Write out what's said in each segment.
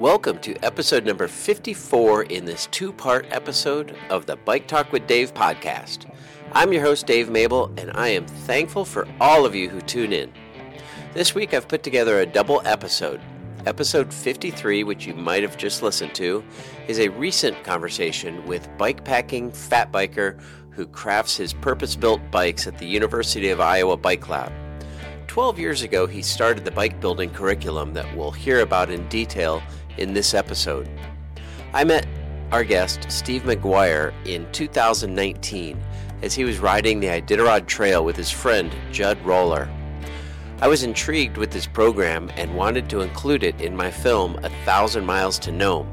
Welcome to episode number 54 in this two part episode of the Bike Talk with Dave podcast. I'm your host, Dave Mabel, and I am thankful for all of you who tune in. This week I've put together a double episode. Episode 53, which you might have just listened to, is a recent conversation with bikepacking fat biker who crafts his purpose built bikes at the University of Iowa Bike Lab. 12 years ago, he started the bike building curriculum that we'll hear about in detail in this episode. I met our guest, Steve McGuire, in 2019 as he was riding the Iditarod Trail with his friend, Judd Rowler. I was intrigued with this program and wanted to include it in my film, A Thousand Miles to Nome.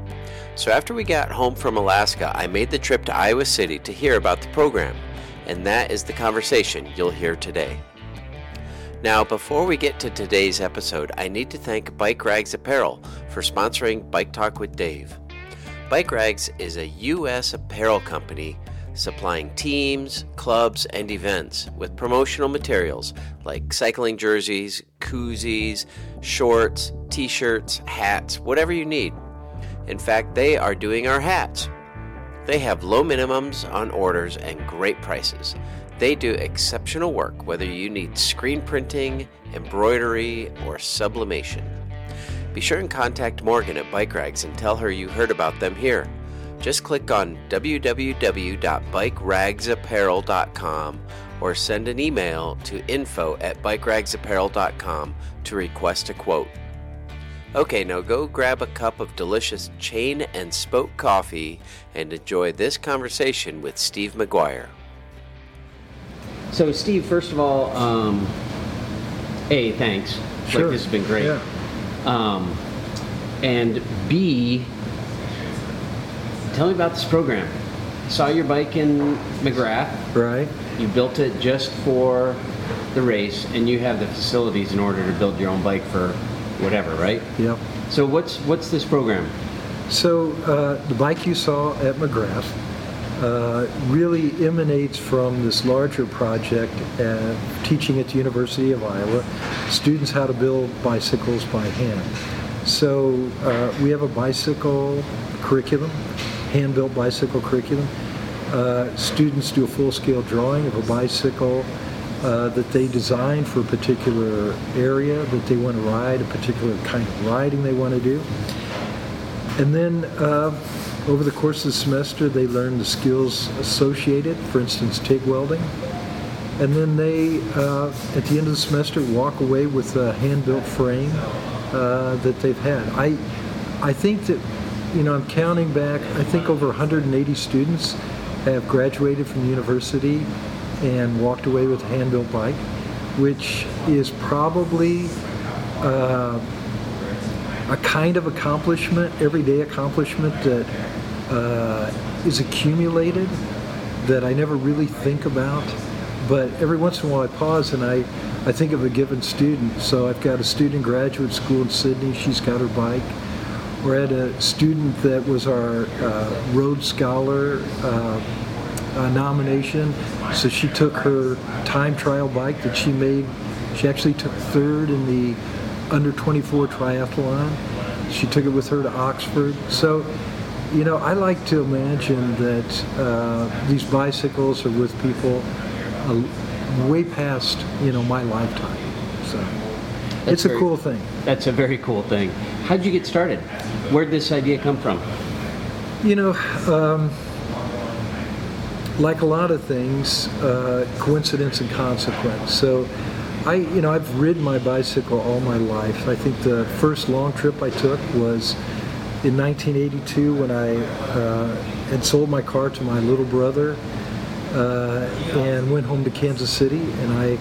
So after we got home from Alaska, I made the trip to Iowa City to hear about the program, and that is the conversation you'll hear today. Now, before we get to today's episode, I need to thank Bike Rags Apparel for sponsoring Bike Talk with Dave. Bike Rags is a U.S. apparel company supplying teams, clubs, and events with promotional materials like cycling jerseys, koozies, shorts, t shirts, hats, whatever you need. In fact, they are doing our hats. They have low minimums on orders and great prices. They do exceptional work whether you need screen printing, embroidery, or sublimation. Be sure and contact Morgan at Bike Rags and tell her you heard about them here. Just click on www.bikeragsapparel.com or send an email to info at bikeragsapparel.com to request a quote. Okay, now go grab a cup of delicious chain and spoke coffee and enjoy this conversation with Steve McGuire. So, Steve, first of all, um, A, thanks. Sure. Like, this has been great. Yeah. Um, and B, tell me about this program. Saw your bike in McGrath. Right. You built it just for the race, and you have the facilities in order to build your own bike for whatever, right? Yep. So what's what's this program? So uh, the bike you saw at McGrath uh, really emanates from this larger project uh, teaching at the University of Iowa students how to build bicycles by hand. So uh, we have a bicycle curriculum, hand-built bicycle curriculum. Uh, students do a full-scale drawing of a bicycle that they design for a particular area that they want to ride, a particular kind of riding they want to do. And then over the course of the semester, they learn the skills associated, for instance, TIG welding. And then they, uh, at the end of the semester, walk away with a hand-built frame uh, that they've had. I, I think that, you know, I'm counting back, I think over 180 students have graduated from the university and walked away with a hand-built bike, which is probably uh, a kind of accomplishment, everyday accomplishment that uh, is accumulated that I never really think about. But every once in a while I pause and I, I think of a given student. So I've got a student in graduate school in Sydney, she's got her bike. Or had a student that was our uh, Rhodes Scholar uh, uh, nomination. So she took her time trial bike that she made. She actually took third in the under 24 triathlon. She took it with her to Oxford. So, you know, I like to imagine that uh, these bicycles are with people uh, way past, you know, my lifetime. So it's a cool thing. That's a very cool thing. How'd you get started? Where'd this idea come from? You know, um, like a lot of things, uh, coincidence and consequence. So, I, you know, I've ridden my bicycle all my life. I think the first long trip I took was in 1982 when I uh, had sold my car to my little brother uh, and went home to Kansas City, and I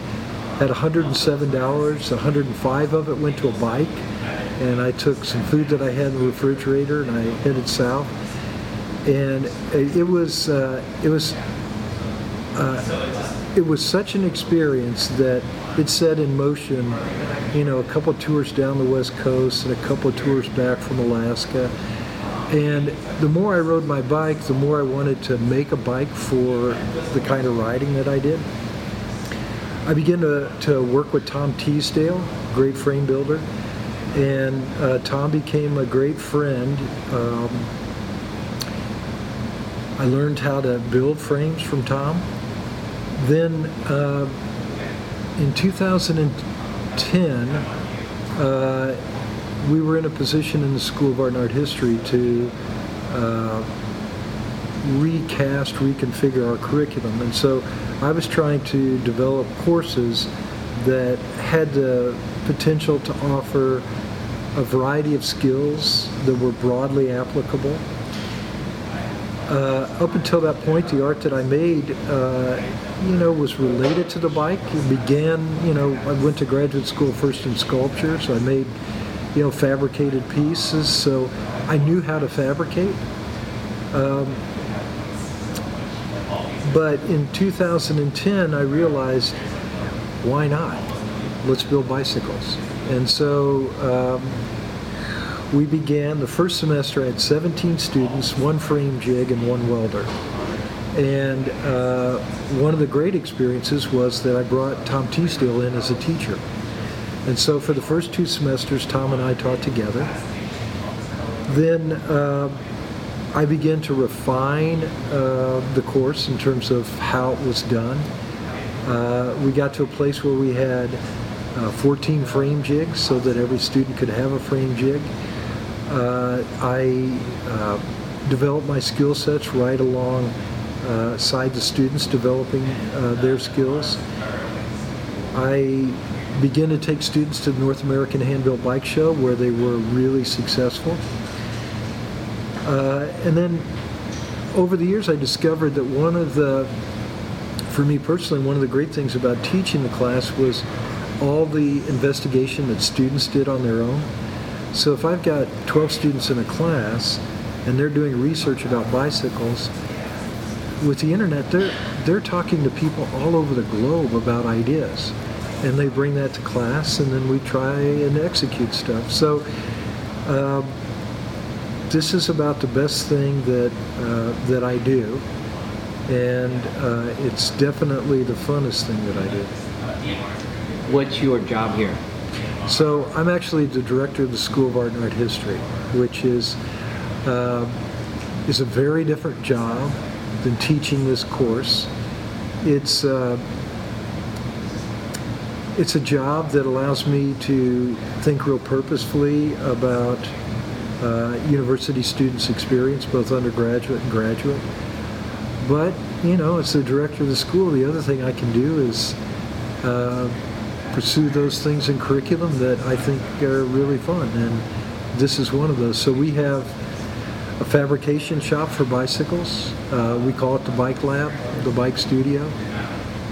had $107. 105 of it went to a bike, and I took some food that I had in the refrigerator, and I headed south. And it was uh, it was uh, it was such an experience that it set in motion, you know, a couple tours down the west coast and a couple tours back from Alaska. And the more I rode my bike, the more I wanted to make a bike for the kind of riding that I did. I began to, to work with Tom Teasdale, great frame builder, And uh, Tom became a great friend. Um, I learned how to build frames from Tom. Then uh, in 2010, uh, we were in a position in the School of Art and Art History to uh, recast, reconfigure our curriculum. And so I was trying to develop courses that had the potential to offer a variety of skills that were broadly applicable. Uh, up until that point, the art that I made, uh, you know, was related to the bike. It began, you know, I went to graduate school first in sculpture, so I made, you know, fabricated pieces. So I knew how to fabricate. Um, but in 2010, I realized, why not? Let's build bicycles. And so um, we began the first semester. I had 17 students, one frame jig, and one welder. And uh, one of the great experiences was that I brought Tom Teasdale in as a teacher. And so for the first two semesters, Tom and I taught together. Then uh, I began to refine uh, the course in terms of how it was done. Uh, we got to a place where we had uh, 14 frame jigs so that every student could have a frame jig. Uh, I uh, developed my skill sets right along uh, side the students developing their skills. I began to take students to the North American Handbuilt Bike Show where they were really successful. Uh, and then over the years, I discovered that one of the, for me personally, one of the great things about teaching the class was all the investigation that students did on their own. So if I've got 12 students in a class and they're doing research about bicycles, with the internet, they're, they're talking to people all over the globe about ideas. And they bring that to class, and then we try and execute stuff. So um, this is about the best thing that uh, that I do, and uh, it's definitely the funnest thing that I do. What's your job here? So I'm actually the director of the School of Art and Art History, which is uh, is a very different job than teaching this course. It's uh, it's a job that allows me to think real purposefully about uh, university students' experience, both undergraduate and graduate. But, you know, as the director of the school, the other thing I can do is uh, pursue those things in curriculum that I think are really fun. And this is one of those. So we have a fabrication shop for bicycles. Uh, we call it the Bike Lab, the Bike Studio.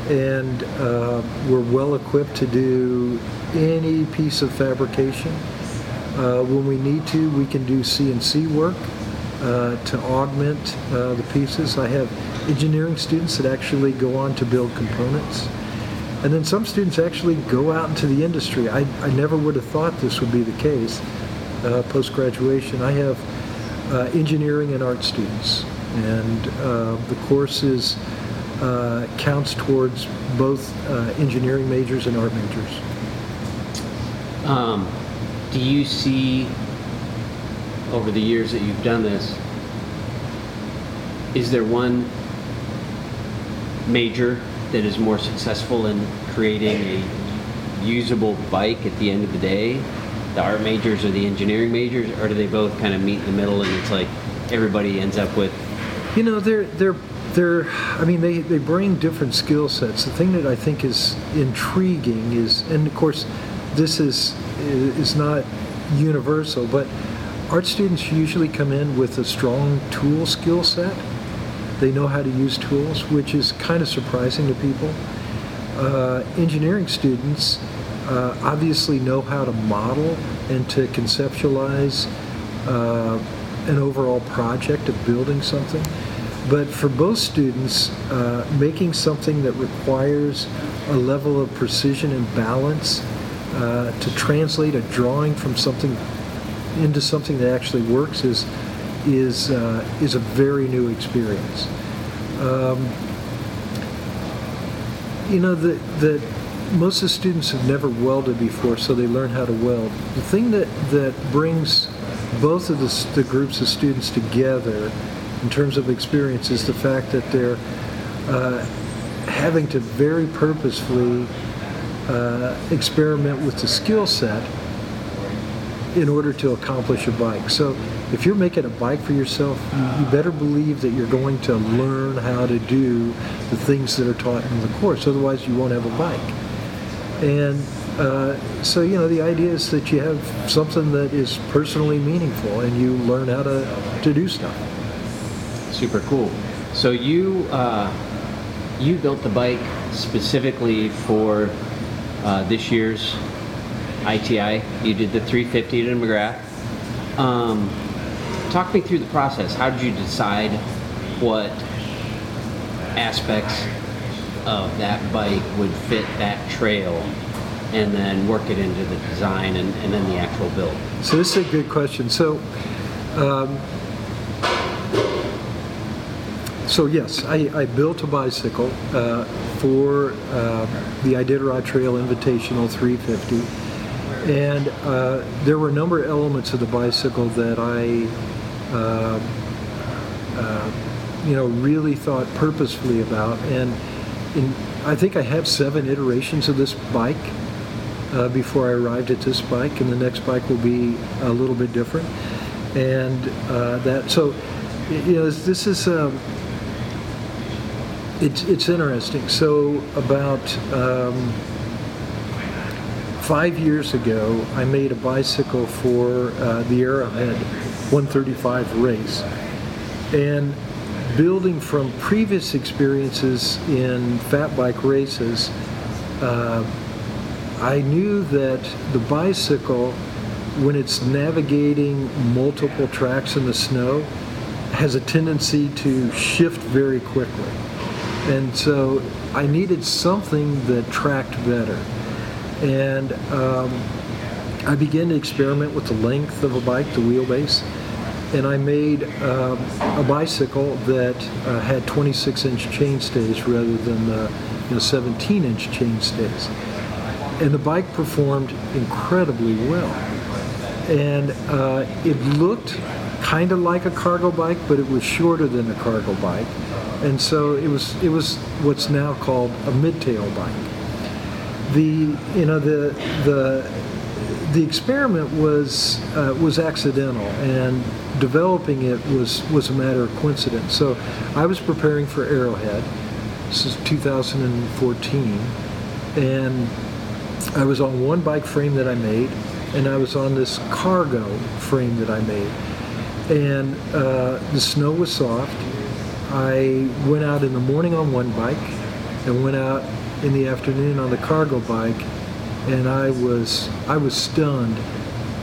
And uh, we're well equipped to do any piece of fabrication. Uh, when we need to, we can do CNC work uh, to augment uh, the pieces. I have engineering students that actually go on to build components. And then some students actually go out into the industry. I, I never would have thought this would be the case uh, post-graduation. I have uh, engineering and art students. And uh, the course is, counts towards both engineering majors and art majors. Um do you see over the years that you've done this is there one major that is more successful in creating a usable bike at the end of the day the art majors or the engineering majors or do they both kind of meet in the middle and it's like everybody ends up with you know they're they're they're i mean they, they bring different skill sets the thing that i think is intriguing is and of course this is is not universal, but art students usually come in with a strong tool skill set. They know how to use tools, which is kind of surprising to people. Uh, engineering students uh, obviously know how to model and to conceptualize uh, an overall project of building something. But for both students, uh, making something that requires a level of precision and balance uh, to translate a drawing from something into something that actually works is is uh, is a very new experience. Um, you know the the most of the students have never welded before, so they learn how to weld. The thing that, that brings both of the, the groups of students together in terms of experience is the fact that they're uh, having to very purposefully uh, experiment with the skill set in order to accomplish a bike. So if you're making a bike for yourself, you, better believe that you're going to learn how to do the things that are taught in the course. Otherwise, you won't have a bike. And uh, so, you know, the idea is that you have something that is personally meaningful and you learn how to, to do stuff. Super cool. So you uh, you built the bike specifically for uh, this year's ITI. You did the 350 to McGrath. Um, talk me through the process. How did you decide what aspects of that bike would fit that trail and then work it into the design and, and then the actual build? So this is a good question. So um, so yes, I, I, built a bicycle uh, for uh, the Iditarod Trail Invitational 350, and uh, there were a number of elements of the bicycle that I, uh, uh, you know, really thought purposefully about, and in, I think I have seven iterations of this bike uh, before I arrived at this bike, and the next bike will be a little bit different, and that so, you know, this is. Um, it's, it's interesting. So about um, five years ago, I made a bicycle for uh, the Arrowhead 135 race. And building from previous experiences in fat bike races, uh, I knew that the bicycle, when it's navigating multiple tracks in the snow, has a tendency to shift very quickly. And so I needed something that tracked better. And um, I began to experiment with the length of a bike, the wheelbase, and I made um, a bicycle that uh, had 26 inch chainstays rather than the you know, 17 inch chainstays. And the bike performed incredibly well. And uh, it looked kind of like a cargo bike, but it was shorter than a cargo bike and so it was it was what's now called a midtail bike. The you know the the the experiment was uh, was accidental and developing it was was a matter of coincidence. So I was preparing for Arrowhead. This is 2014, and I was on one bike frame that I made, and I was on this cargo frame that I made, and uh, the snow was soft I went out in the morning on one bike and went out in the afternoon on the cargo bike and I was I was stunned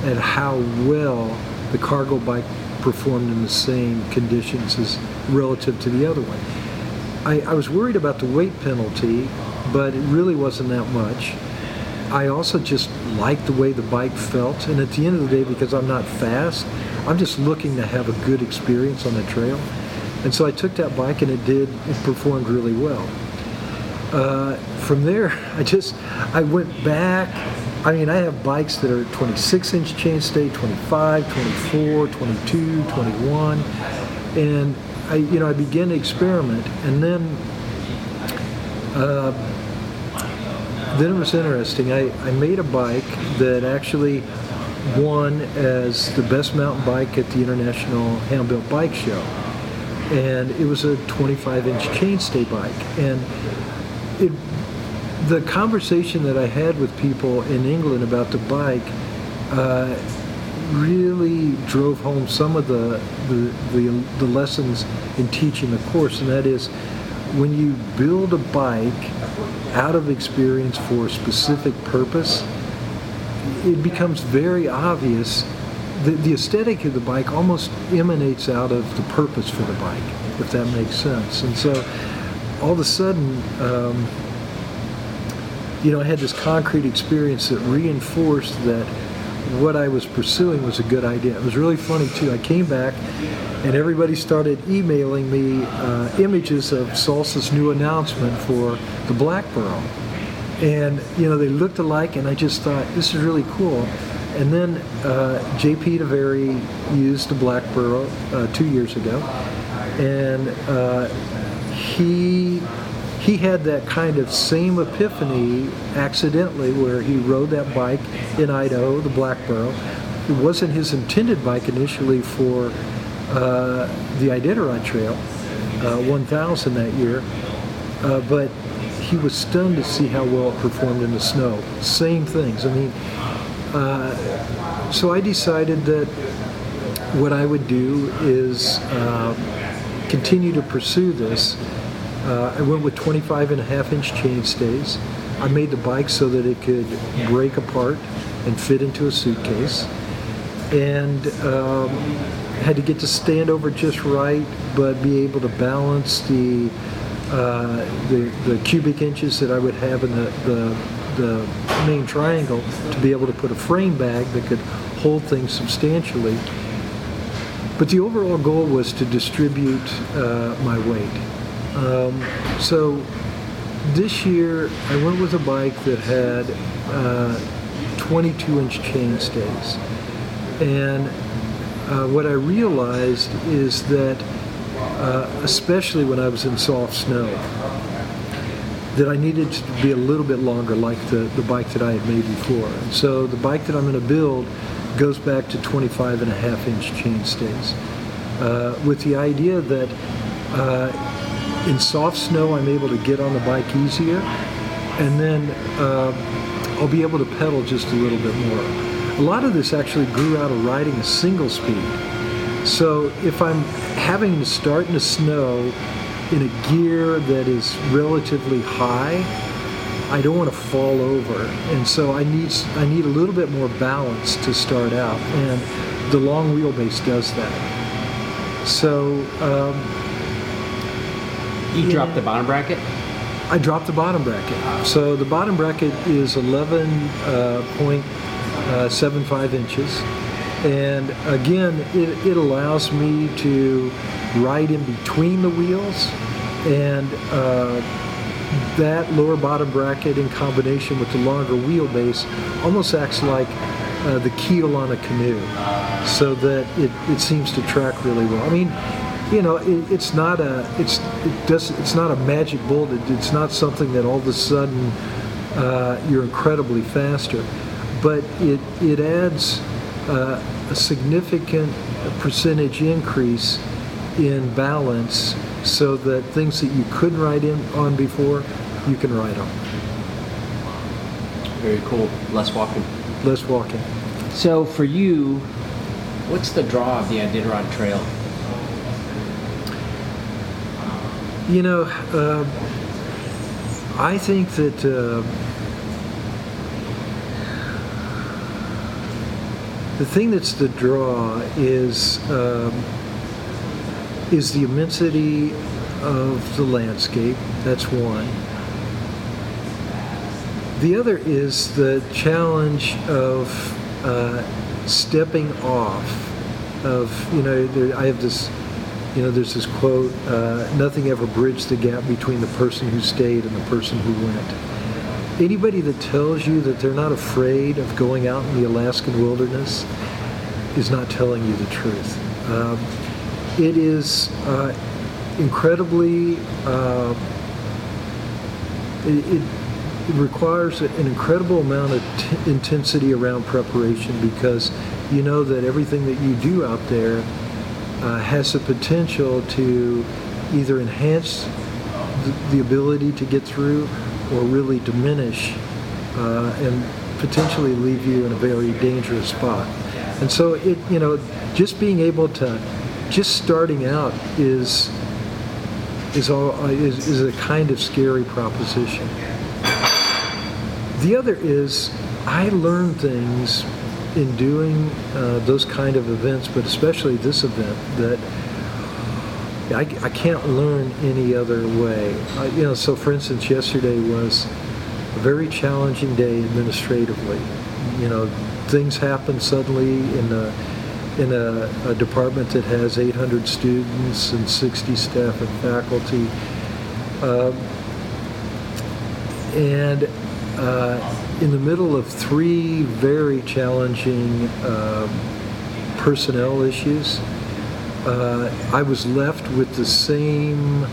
at how well the cargo bike performed in the same conditions as relative to the other one. I, I was worried about the weight penalty, but it really wasn't that much. I also just liked the way the bike felt, and at the end of the day, because I'm not fast, I'm just looking to have a good experience on the trail. And so I took that bike and it did, it performed really well. Uh, from there, I just, I went back. I mean, I have bikes that are 26 inch chainstay, 25, 24, 22, 21. And I, you know, I began to experiment and then, uh, then it was interesting. I, I made a bike that actually won as the best mountain bike at the International Hand-Built Bike Show and it was a 25 inch chainstay bike. And the conversation that I had with people in England about the bike uh, really drove home some of the, the, the, the lessons in teaching the course, and that is when you build a bike out of experience for a specific purpose, it becomes very obvious the, the aesthetic of the bike almost emanates out of the purpose for the bike, if that makes sense. And so all of a sudden, um, you know, I had this concrete experience that reinforced that what I was pursuing was a good idea. It was really funny too. I came back and everybody started emailing me uh, images of Salsa's new announcement for the Black Burro. And, you know, they looked alike, and I just thought, this is really cool. And then uh, Jay Petervary used the Blackborow uh, two years ago, and uh, he he had that kind of same epiphany accidentally where he rode that bike in Idaho, the Blackborow. It wasn't his intended bike initially for uh, the Iditarod Trail, uh, 1000 that year, uh, but he was stunned to see how well it performed in the snow. Same things. I mean, uh, so I decided that what I would do is uh, continue to pursue this uh, I went with 25 and a half inch chainstays. I made the bike so that it could break apart and fit into a suitcase. And um, had to get to stand over just right, but be able to balance the uh, the, the cubic inches that I would have in the, the, the main triangle to be able to put a frame bag that could hold things substantially. But the overall goal was to distribute uh, my weight. Um, so this year I went with a bike that had uh, 22 inch chainstays. And uh, what I realized is that, uh, especially when I was in soft snow, that I needed to be a little bit longer like the, the bike that I had made before. And so the bike that I'm going to build goes back to 25 and a half inch chainstays. Uh, with the idea that uh, in soft snow, I'm able to get on the bike easier, and then uh, I'll be able to pedal just a little bit more. A lot of this actually grew out of riding a single speed. So if I'm having to start in the snow in a gear that is relatively high, I don't want to fall over, and so I need I need a little bit more balance to start out, and the long wheelbase does that. So. Um, you dropped the bottom bracket? I dropped the bottom bracket. So the bottom bracket is 11.75 uh, uh, inches. And again, it, it allows me to ride in between the wheels. And uh, that lower bottom bracket in combination with the longer wheelbase almost acts like uh, the keel on a canoe so that it, it seems to track really well. I mean, you know, it, it's not a it's it does it's not a magic bullet. It's not something that all of a sudden uh, you're incredibly faster, but it it adds uh, a significant percentage increase in balance, so that things that you couldn't ride in on before, you can ride on. Very cool. Less walking. Less walking. So for you, what's the draw of the Iditarod Trail? You know, uh, I think that uh, the thing that's the draw is um, is the immensity of the landscape. That's one. The other is the challenge of uh, stepping off. Of you know, there, I have this you know, there's this quote, uh, nothing ever bridged the gap between the person who stayed and the person who went. Anybody that tells you that they're not afraid of going out in the Alaskan wilderness is not telling you the truth. Um, it is uh, incredibly, uh, it, it, requires an incredible amount of t- intensity around preparation because you know that everything that you do out there uh, has the potential to either enhance the, ability to get through or really diminish uh, and potentially leave you in a very dangerous spot. And so it, you know, just being able to, just starting out is is all is, is a kind of scary proposition. The other is I learn things in doing uh, those kind of events, but especially this event, that I, I can't learn any other way. Uh, you know, so for instance, yesterday was a very challenging day administratively. You know, things happen suddenly in a in a, a department that has 800 students and 60 staff and faculty. Um, and uh, in the middle of three very challenging uh, personnel issues, uh, I was left with the same,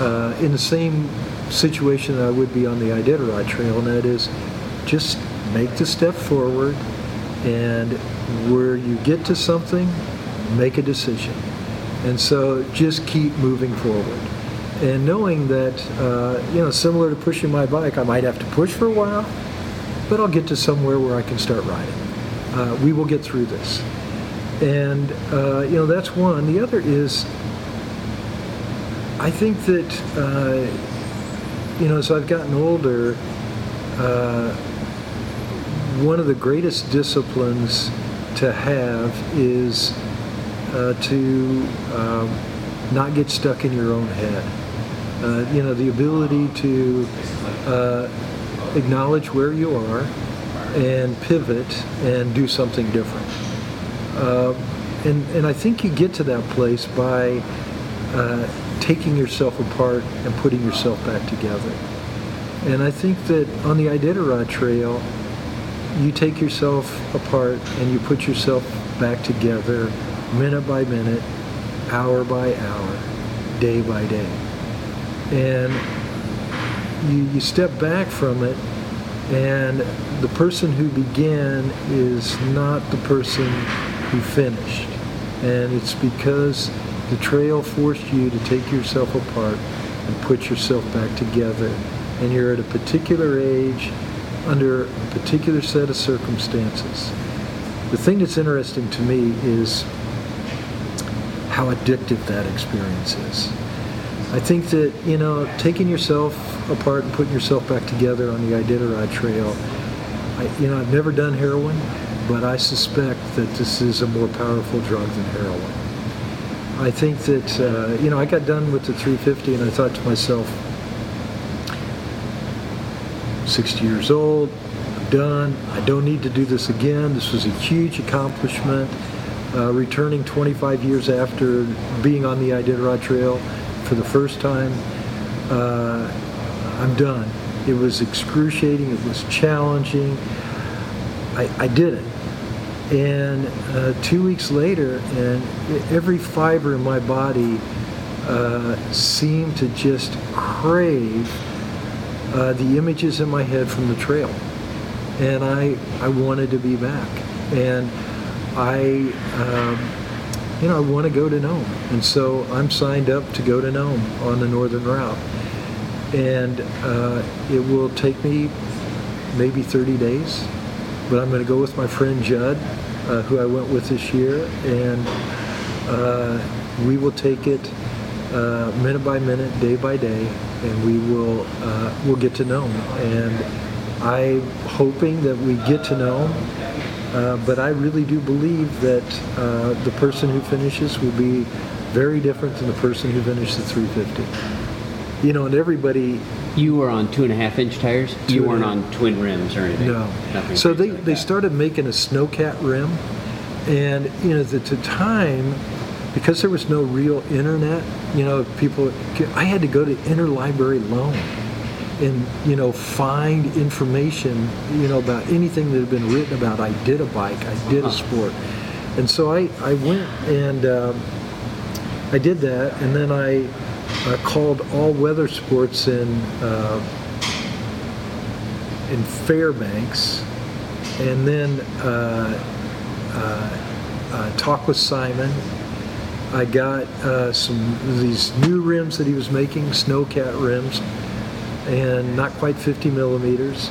uh, in the same situation that I would be on the Iditarod Trail, and that is just make the step forward, and where you get to something, make a decision. And so just keep moving forward. And knowing that, uh, you know, similar to pushing my bike, I might have to push for a while, but I'll get to somewhere where I can start riding. Uh, we will get through this. And, uh, you know, that's one. The other is, I think that, uh, you know, as I've gotten older, uh, one of the greatest disciplines to have is uh, to um, not get stuck in your own head. Uh, you know, the ability to acknowledge where you are and pivot and do something different. Uh, and, and I think you get to that place by uh, taking yourself apart and putting yourself back together. And I think that on the Iditarod Trail, you take yourself apart and you put yourself back together minute by minute, hour by hour, day by day. And you, you step back from it, and the person who began is not the person who finished. And it's because the trail forced you to take yourself apart and put yourself back together. And you're at a particular age, under a particular set of circumstances. The thing that's interesting to me is how addictive that experience is. I think that, you know, taking yourself apart and putting yourself back together on the Iditarod Trail, I, you know, I've never done heroin, but I suspect that this is a more powerful drug than heroin. I think that, uh, you know, I got done with the 350 and I thought to myself, 60 years old, I'm done, I don't need to do this again. This was a huge accomplishment. Uh, returning 25 years after being on the Iditarod Trail for the first time, uh, I'm done. It was excruciating, it was challenging. I, I did it. And uh, two weeks later, and every fiber in my body uh, seemed to just crave uh, the images in my head from the trail. And I, I wanted to be back. And I, um, you know, I want to go to Nome. And so I'm signed up to go to Nome on the northern route. And uh, it will take me maybe 30 days, but I'm going to go with my friend Judd, uh, who I went with this year, and uh, we will take it uh, minute by minute, day by day, and we will uh, we'll get to Nome. And I'm hoping that we get to Nome, uh, but I really do believe that uh, the person who finishes will be very different than the person who finished the 350. You know, and everybody You were on two and a half inch tires. You weren't on twin rims or anything. No. Nothing So they, like they that. started making a snowcat rim, and you know at the time, because there was no real internet, you know people, I had to go to interlibrary loan, and you know find information, you know about anything that had been written about. I did a bike, I did a sport, and so I I went and um, I did that, and then I uh, called all weather sports in. Uh, in Fairbanks, and then uh, uh, uh, talk with Simon. I got uh, some these new rims that he was making, Snowcat rims, and not quite 50 millimeters.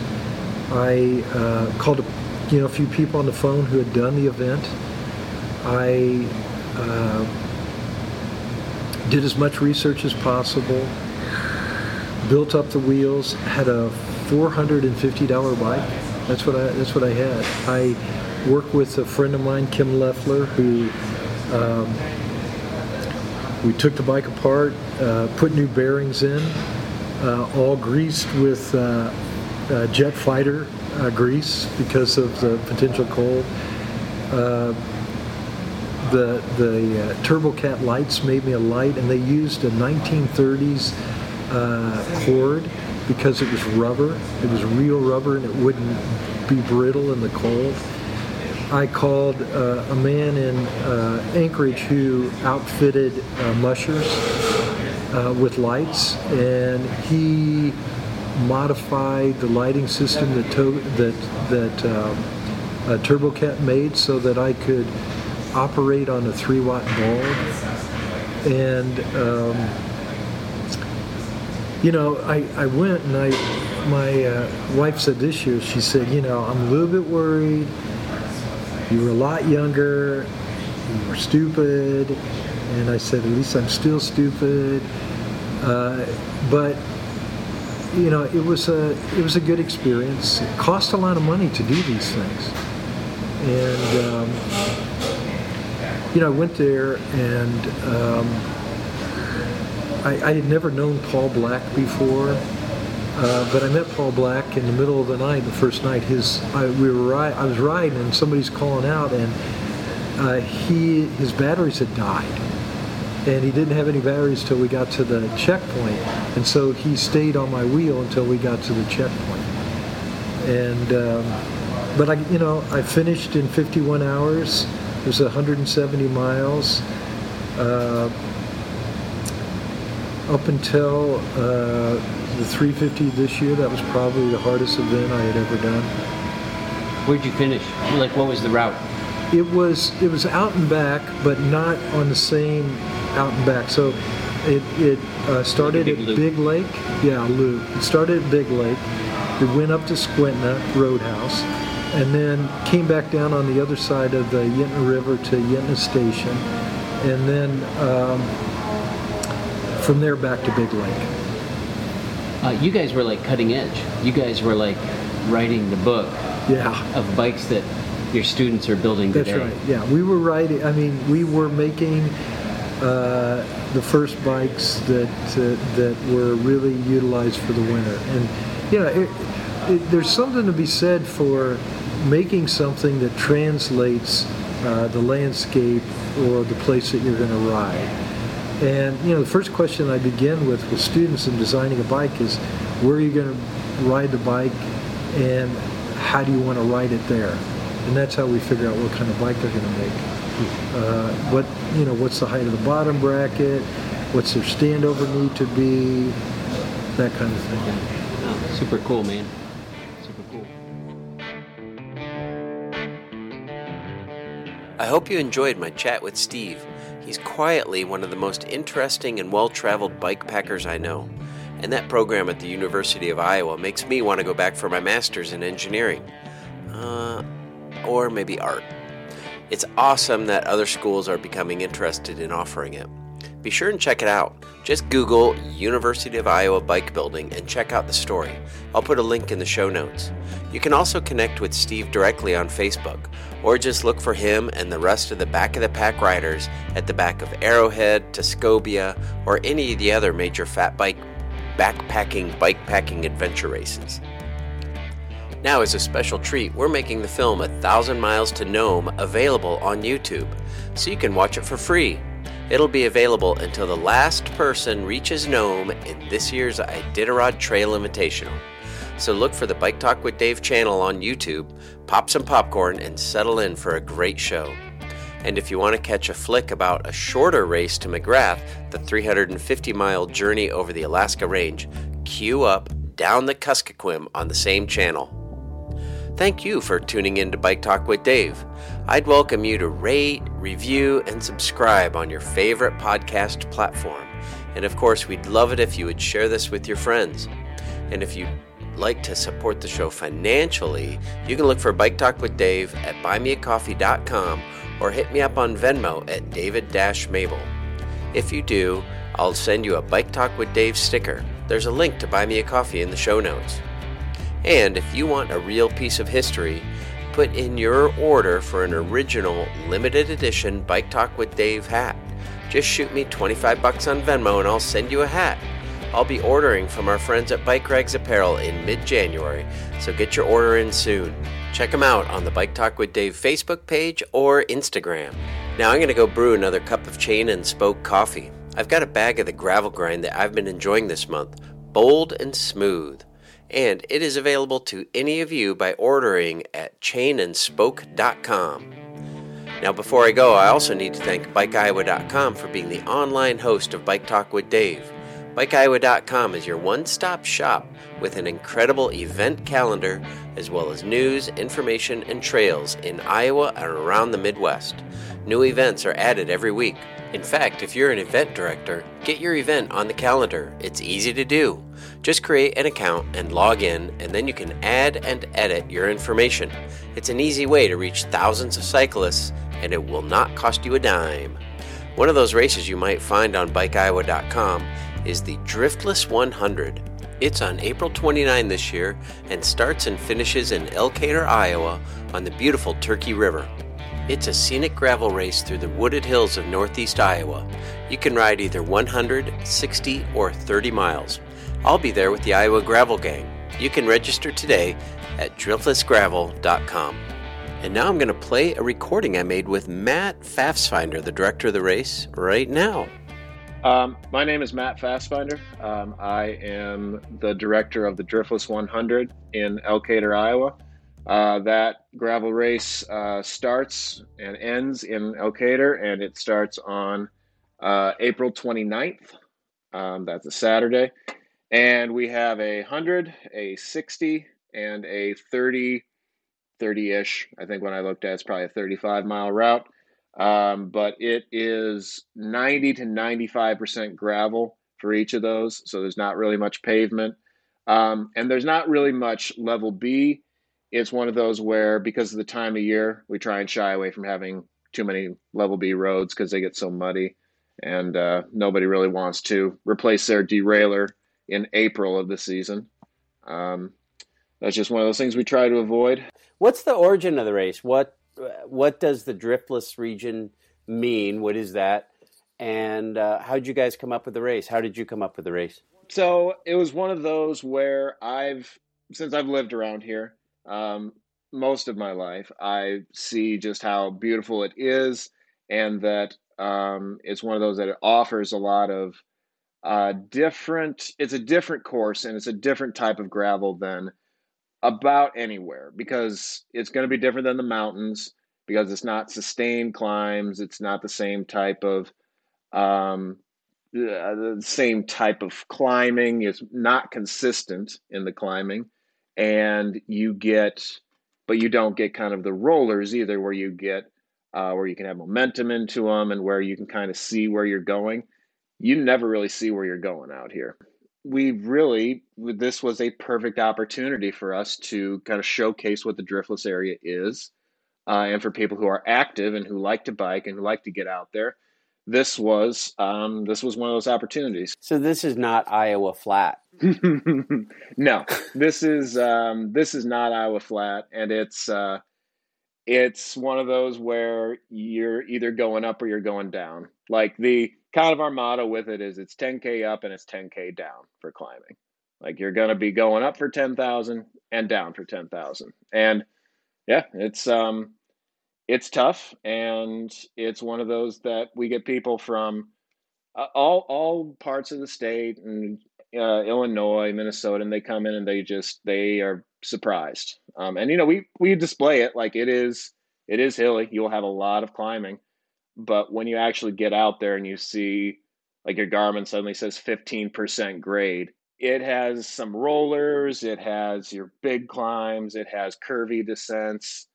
I uh, called a, you know a few people on the phone who had done the event. I uh, did as much research as possible built up the wheels, had a $450 bike. That's what I that's what I had. I worked with a friend of mine, Kim Leffler, who um, we took the bike apart, uh, put new bearings in, all greased with uh, uh, jet fighter uh, grease because of the potential cold. Uh, the the uh, TurboCat lights made me a light, and they used a 1930s uh, cord because it was rubber. It was real rubber and it wouldn't be brittle in the cold. I called uh, a man in uh, Anchorage who outfitted uh, mushers uh, with lights, and he modified the lighting system that to- that that um, uh, TurboCat made so that I could operate on a three watt bulb, and um, you know I, I went and I my uh, wife said this year she said you know I'm a little bit worried. You were a lot younger, you were stupid, and I said, at least I'm still stupid. Uh, but you know, it was a it was a good experience. It cost a lot of money to do these things, and um, you know, I went there and um, I, I had never known Paul Black before. Uh, but I met Paul Black in the middle of the night, the first night. His, I, we were ri- I was riding, and somebody's calling out, and uh, he, his batteries had died, and he didn't have any batteries till we got to the checkpoint, and so he stayed on my wheel until we got to the checkpoint. And, um, but I, you know, I finished in 51 hours. It was 170 miles. Uh, up until uh, the 350 this year, that was probably the hardest event I had ever done. Where'd you finish? Like, what was the route? It was it was out and back, but not on the same out and back. So it it uh, started big at loop. Big Lake, yeah, loop. It started at Big Lake. It went up to Skwentna Roadhouse, and then came back down on the other side of the Yentna River to Yentna Station, and then um, from there back to Big Lake. Uh, you guys were like cutting edge. You guys were like writing the book Yeah. of bikes that your students are building That's right. Yeah, we were writing. I mean, we were making uh, the first bikes that uh, that were really utilized for the winter, and you know, it, it, there's something to be said for making something that translates uh, the landscape or the place that you're going to ride. And you know, the first question I begin with with students in designing a bike is, where are you going to ride the bike, and how do you want to ride it there? And that's how we figure out what kind of bike they're going to make. Uh, what you know, what's the height of the bottom bracket? What's their standover need to be? That kind of thing. Oh, super cool, man. Super cool. I hope you enjoyed my chat with Steve. He's quietly one of the most interesting and well traveled bike packers I know. And that program at the University of Iowa makes me want to go back for my master's in engineering. Uh, or maybe art. It's awesome that other schools are becoming interested in offering it. Be sure and check it out. Just Google University of Iowa Bike Building and check out the story. I'll put a link in the show notes. You can also connect with Steve directly on Facebook, or just look for him and the rest of the back of the pack riders at the back of Arrowhead, Tuscobia, or any of the other major fat bike backpacking bike packing adventure races. Now, as a special treat, we're making the film A Thousand Miles to Nome available on YouTube, so you can watch it for free. It'll be available until the last person reaches Nome in this year's Iditarod Trail Invitational. So look for the Bike Talk with Dave channel on YouTube, pop some popcorn, and settle in for a great show. And if you want to catch a flick about a shorter race to McGrath, the 350 mile journey over the Alaska Range, queue up Down the Kuskokwim on the same channel. Thank you for tuning in to Bike Talk with Dave. I'd welcome you to rate, review, and subscribe on your favorite podcast platform. And of course, we'd love it if you would share this with your friends. And if you'd like to support the show financially, you can look for Bike Talk with Dave at buymeacoffee.com or hit me up on Venmo at David Mabel. If you do, I'll send you a Bike Talk with Dave sticker. There's a link to buy me a coffee in the show notes. And if you want a real piece of history, put in your order for an original limited edition Bike Talk with Dave hat. Just shoot me 25 bucks on Venmo and I'll send you a hat. I'll be ordering from our friends at Bike Rags Apparel in mid January, so get your order in soon. Check them out on the Bike Talk with Dave Facebook page or Instagram. Now I'm going to go brew another cup of chain and spoke coffee. I've got a bag of the gravel grind that I've been enjoying this month. bold and smooth. And it is available to any of you by ordering at chainandspoke.com. Now, before I go, I also need to thank BikeIowa.com for being the online host of Bike Talk with Dave. BikeIowa.com is your one stop shop with an incredible event calendar as well as news, information, and trails in Iowa and around the Midwest. New events are added every week. In fact, if you're an event director, get your event on the calendar. It's easy to do. Just create an account and log in, and then you can add and edit your information. It's an easy way to reach thousands of cyclists, and it will not cost you a dime. One of those races you might find on BikeIowa.com is the Driftless 100. It's on April 29 this year and starts and finishes in Elkader, Iowa on the beautiful Turkey River. It's a scenic gravel race through the wooded hills of northeast Iowa. You can ride either 100, 60, or 30 miles. I'll be there with the Iowa Gravel Gang. You can register today at driftlessgravel.com. And now I'm going to play a recording I made with Matt Fafsfinder, the director of the race, right now. Um, my name is Matt Fastfinder. Um, I am the director of the Driftless 100 in Elkader, Iowa. Uh, that gravel race uh, starts and ends in El Elkader, and it starts on uh, April 29th. Um, that's a Saturday. And we have a 100, a 60, and a 30, 30 ish. I think when I looked at it, it's probably a 35 mile route. Um, but it is 90 to 95% gravel for each of those. So there's not really much pavement. Um, and there's not really much level B. It's one of those where, because of the time of year, we try and shy away from having too many level B roads because they get so muddy. And uh, nobody really wants to replace their derailleur in April of the season. Um, that's just one of those things we try to avoid. What's the origin of the race? What what does the driftless region mean? What is that? And uh, how did you guys come up with the race? How did you come up with the race? So it was one of those where I've, since I've lived around here um, most of my life, I see just how beautiful it is, and that um, it's one of those that it offers a lot of uh, different. It's a different course, and it's a different type of gravel than about anywhere because it's going to be different than the mountains because it's not sustained climbs. It's not the same type of um, uh, the same type of climbing. It's not consistent in the climbing, and you get, but you don't get kind of the rollers either, where you get uh, where you can have momentum into them and where you can kind of see where you're going. You never really see where you're going out here we really this was a perfect opportunity for us to kind of showcase what the driftless area is uh, and for people who are active and who like to bike and who like to get out there this was um, this was one of those opportunities so this is not iowa flat no this is um, this is not iowa flat and it's uh, it's one of those where you're either going up or you're going down like the kind of our motto with it is it's 10k up and it's 10k down for climbing. Like you're going to be going up for 10,000 and down for 10,000. And yeah, it's um it's tough and it's one of those that we get people from uh, all all parts of the state and uh, Illinois, Minnesota, and they come in and they just they are surprised. Um, and you know we we display it like it is it is hilly. You'll have a lot of climbing, but when you actually get out there and you see, like your Garmin suddenly says 15% grade, it has some rollers, it has your big climbs, it has curvy descents.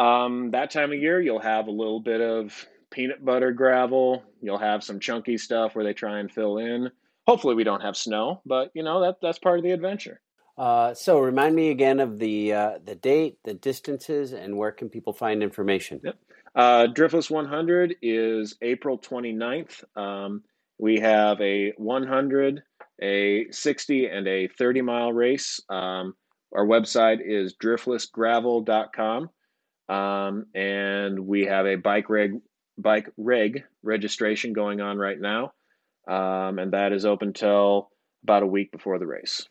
Um, that time of year, you'll have a little bit of peanut butter gravel. You'll have some chunky stuff where they try and fill in. Hopefully, we don't have snow, but you know that that's part of the adventure. Uh, so, remind me again of the uh, the date, the distances, and where can people find information? Yep. Uh, Driftless 100 is April 29th. Um, we have a 100, a 60, and a 30 mile race. Um, our website is driftlessgravel.com. Um, and we have a bike rig, bike reg registration going on right now. Um, and that is open till about a week before the race.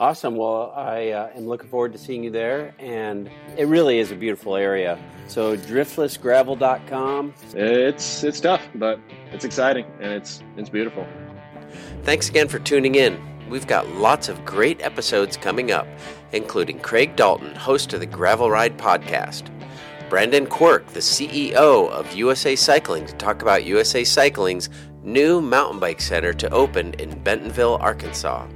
Awesome. Well, I uh, am looking forward to seeing you there, and it really is a beautiful area. So, driftlessgravel.com. It's it's tough, but it's exciting and it's it's beautiful. Thanks again for tuning in. We've got lots of great episodes coming up, including Craig Dalton, host of the Gravel Ride podcast, Brendan Quirk, the CEO of USA Cycling, to talk about USA Cycling's new mountain bike center to open in Bentonville, Arkansas.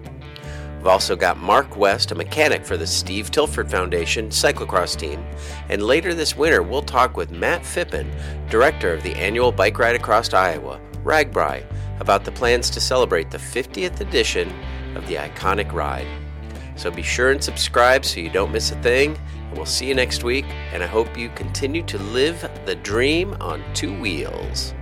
We've also got Mark West, a mechanic for the Steve Tilford Foundation cyclocross team. And later this winter, we'll talk with Matt Phippen, director of the annual bike ride across Iowa, RAGBRAI, about the plans to celebrate the 50th edition of the iconic ride. So be sure and subscribe so you don't miss a thing. And we'll see you next week. And I hope you continue to live the dream on two wheels.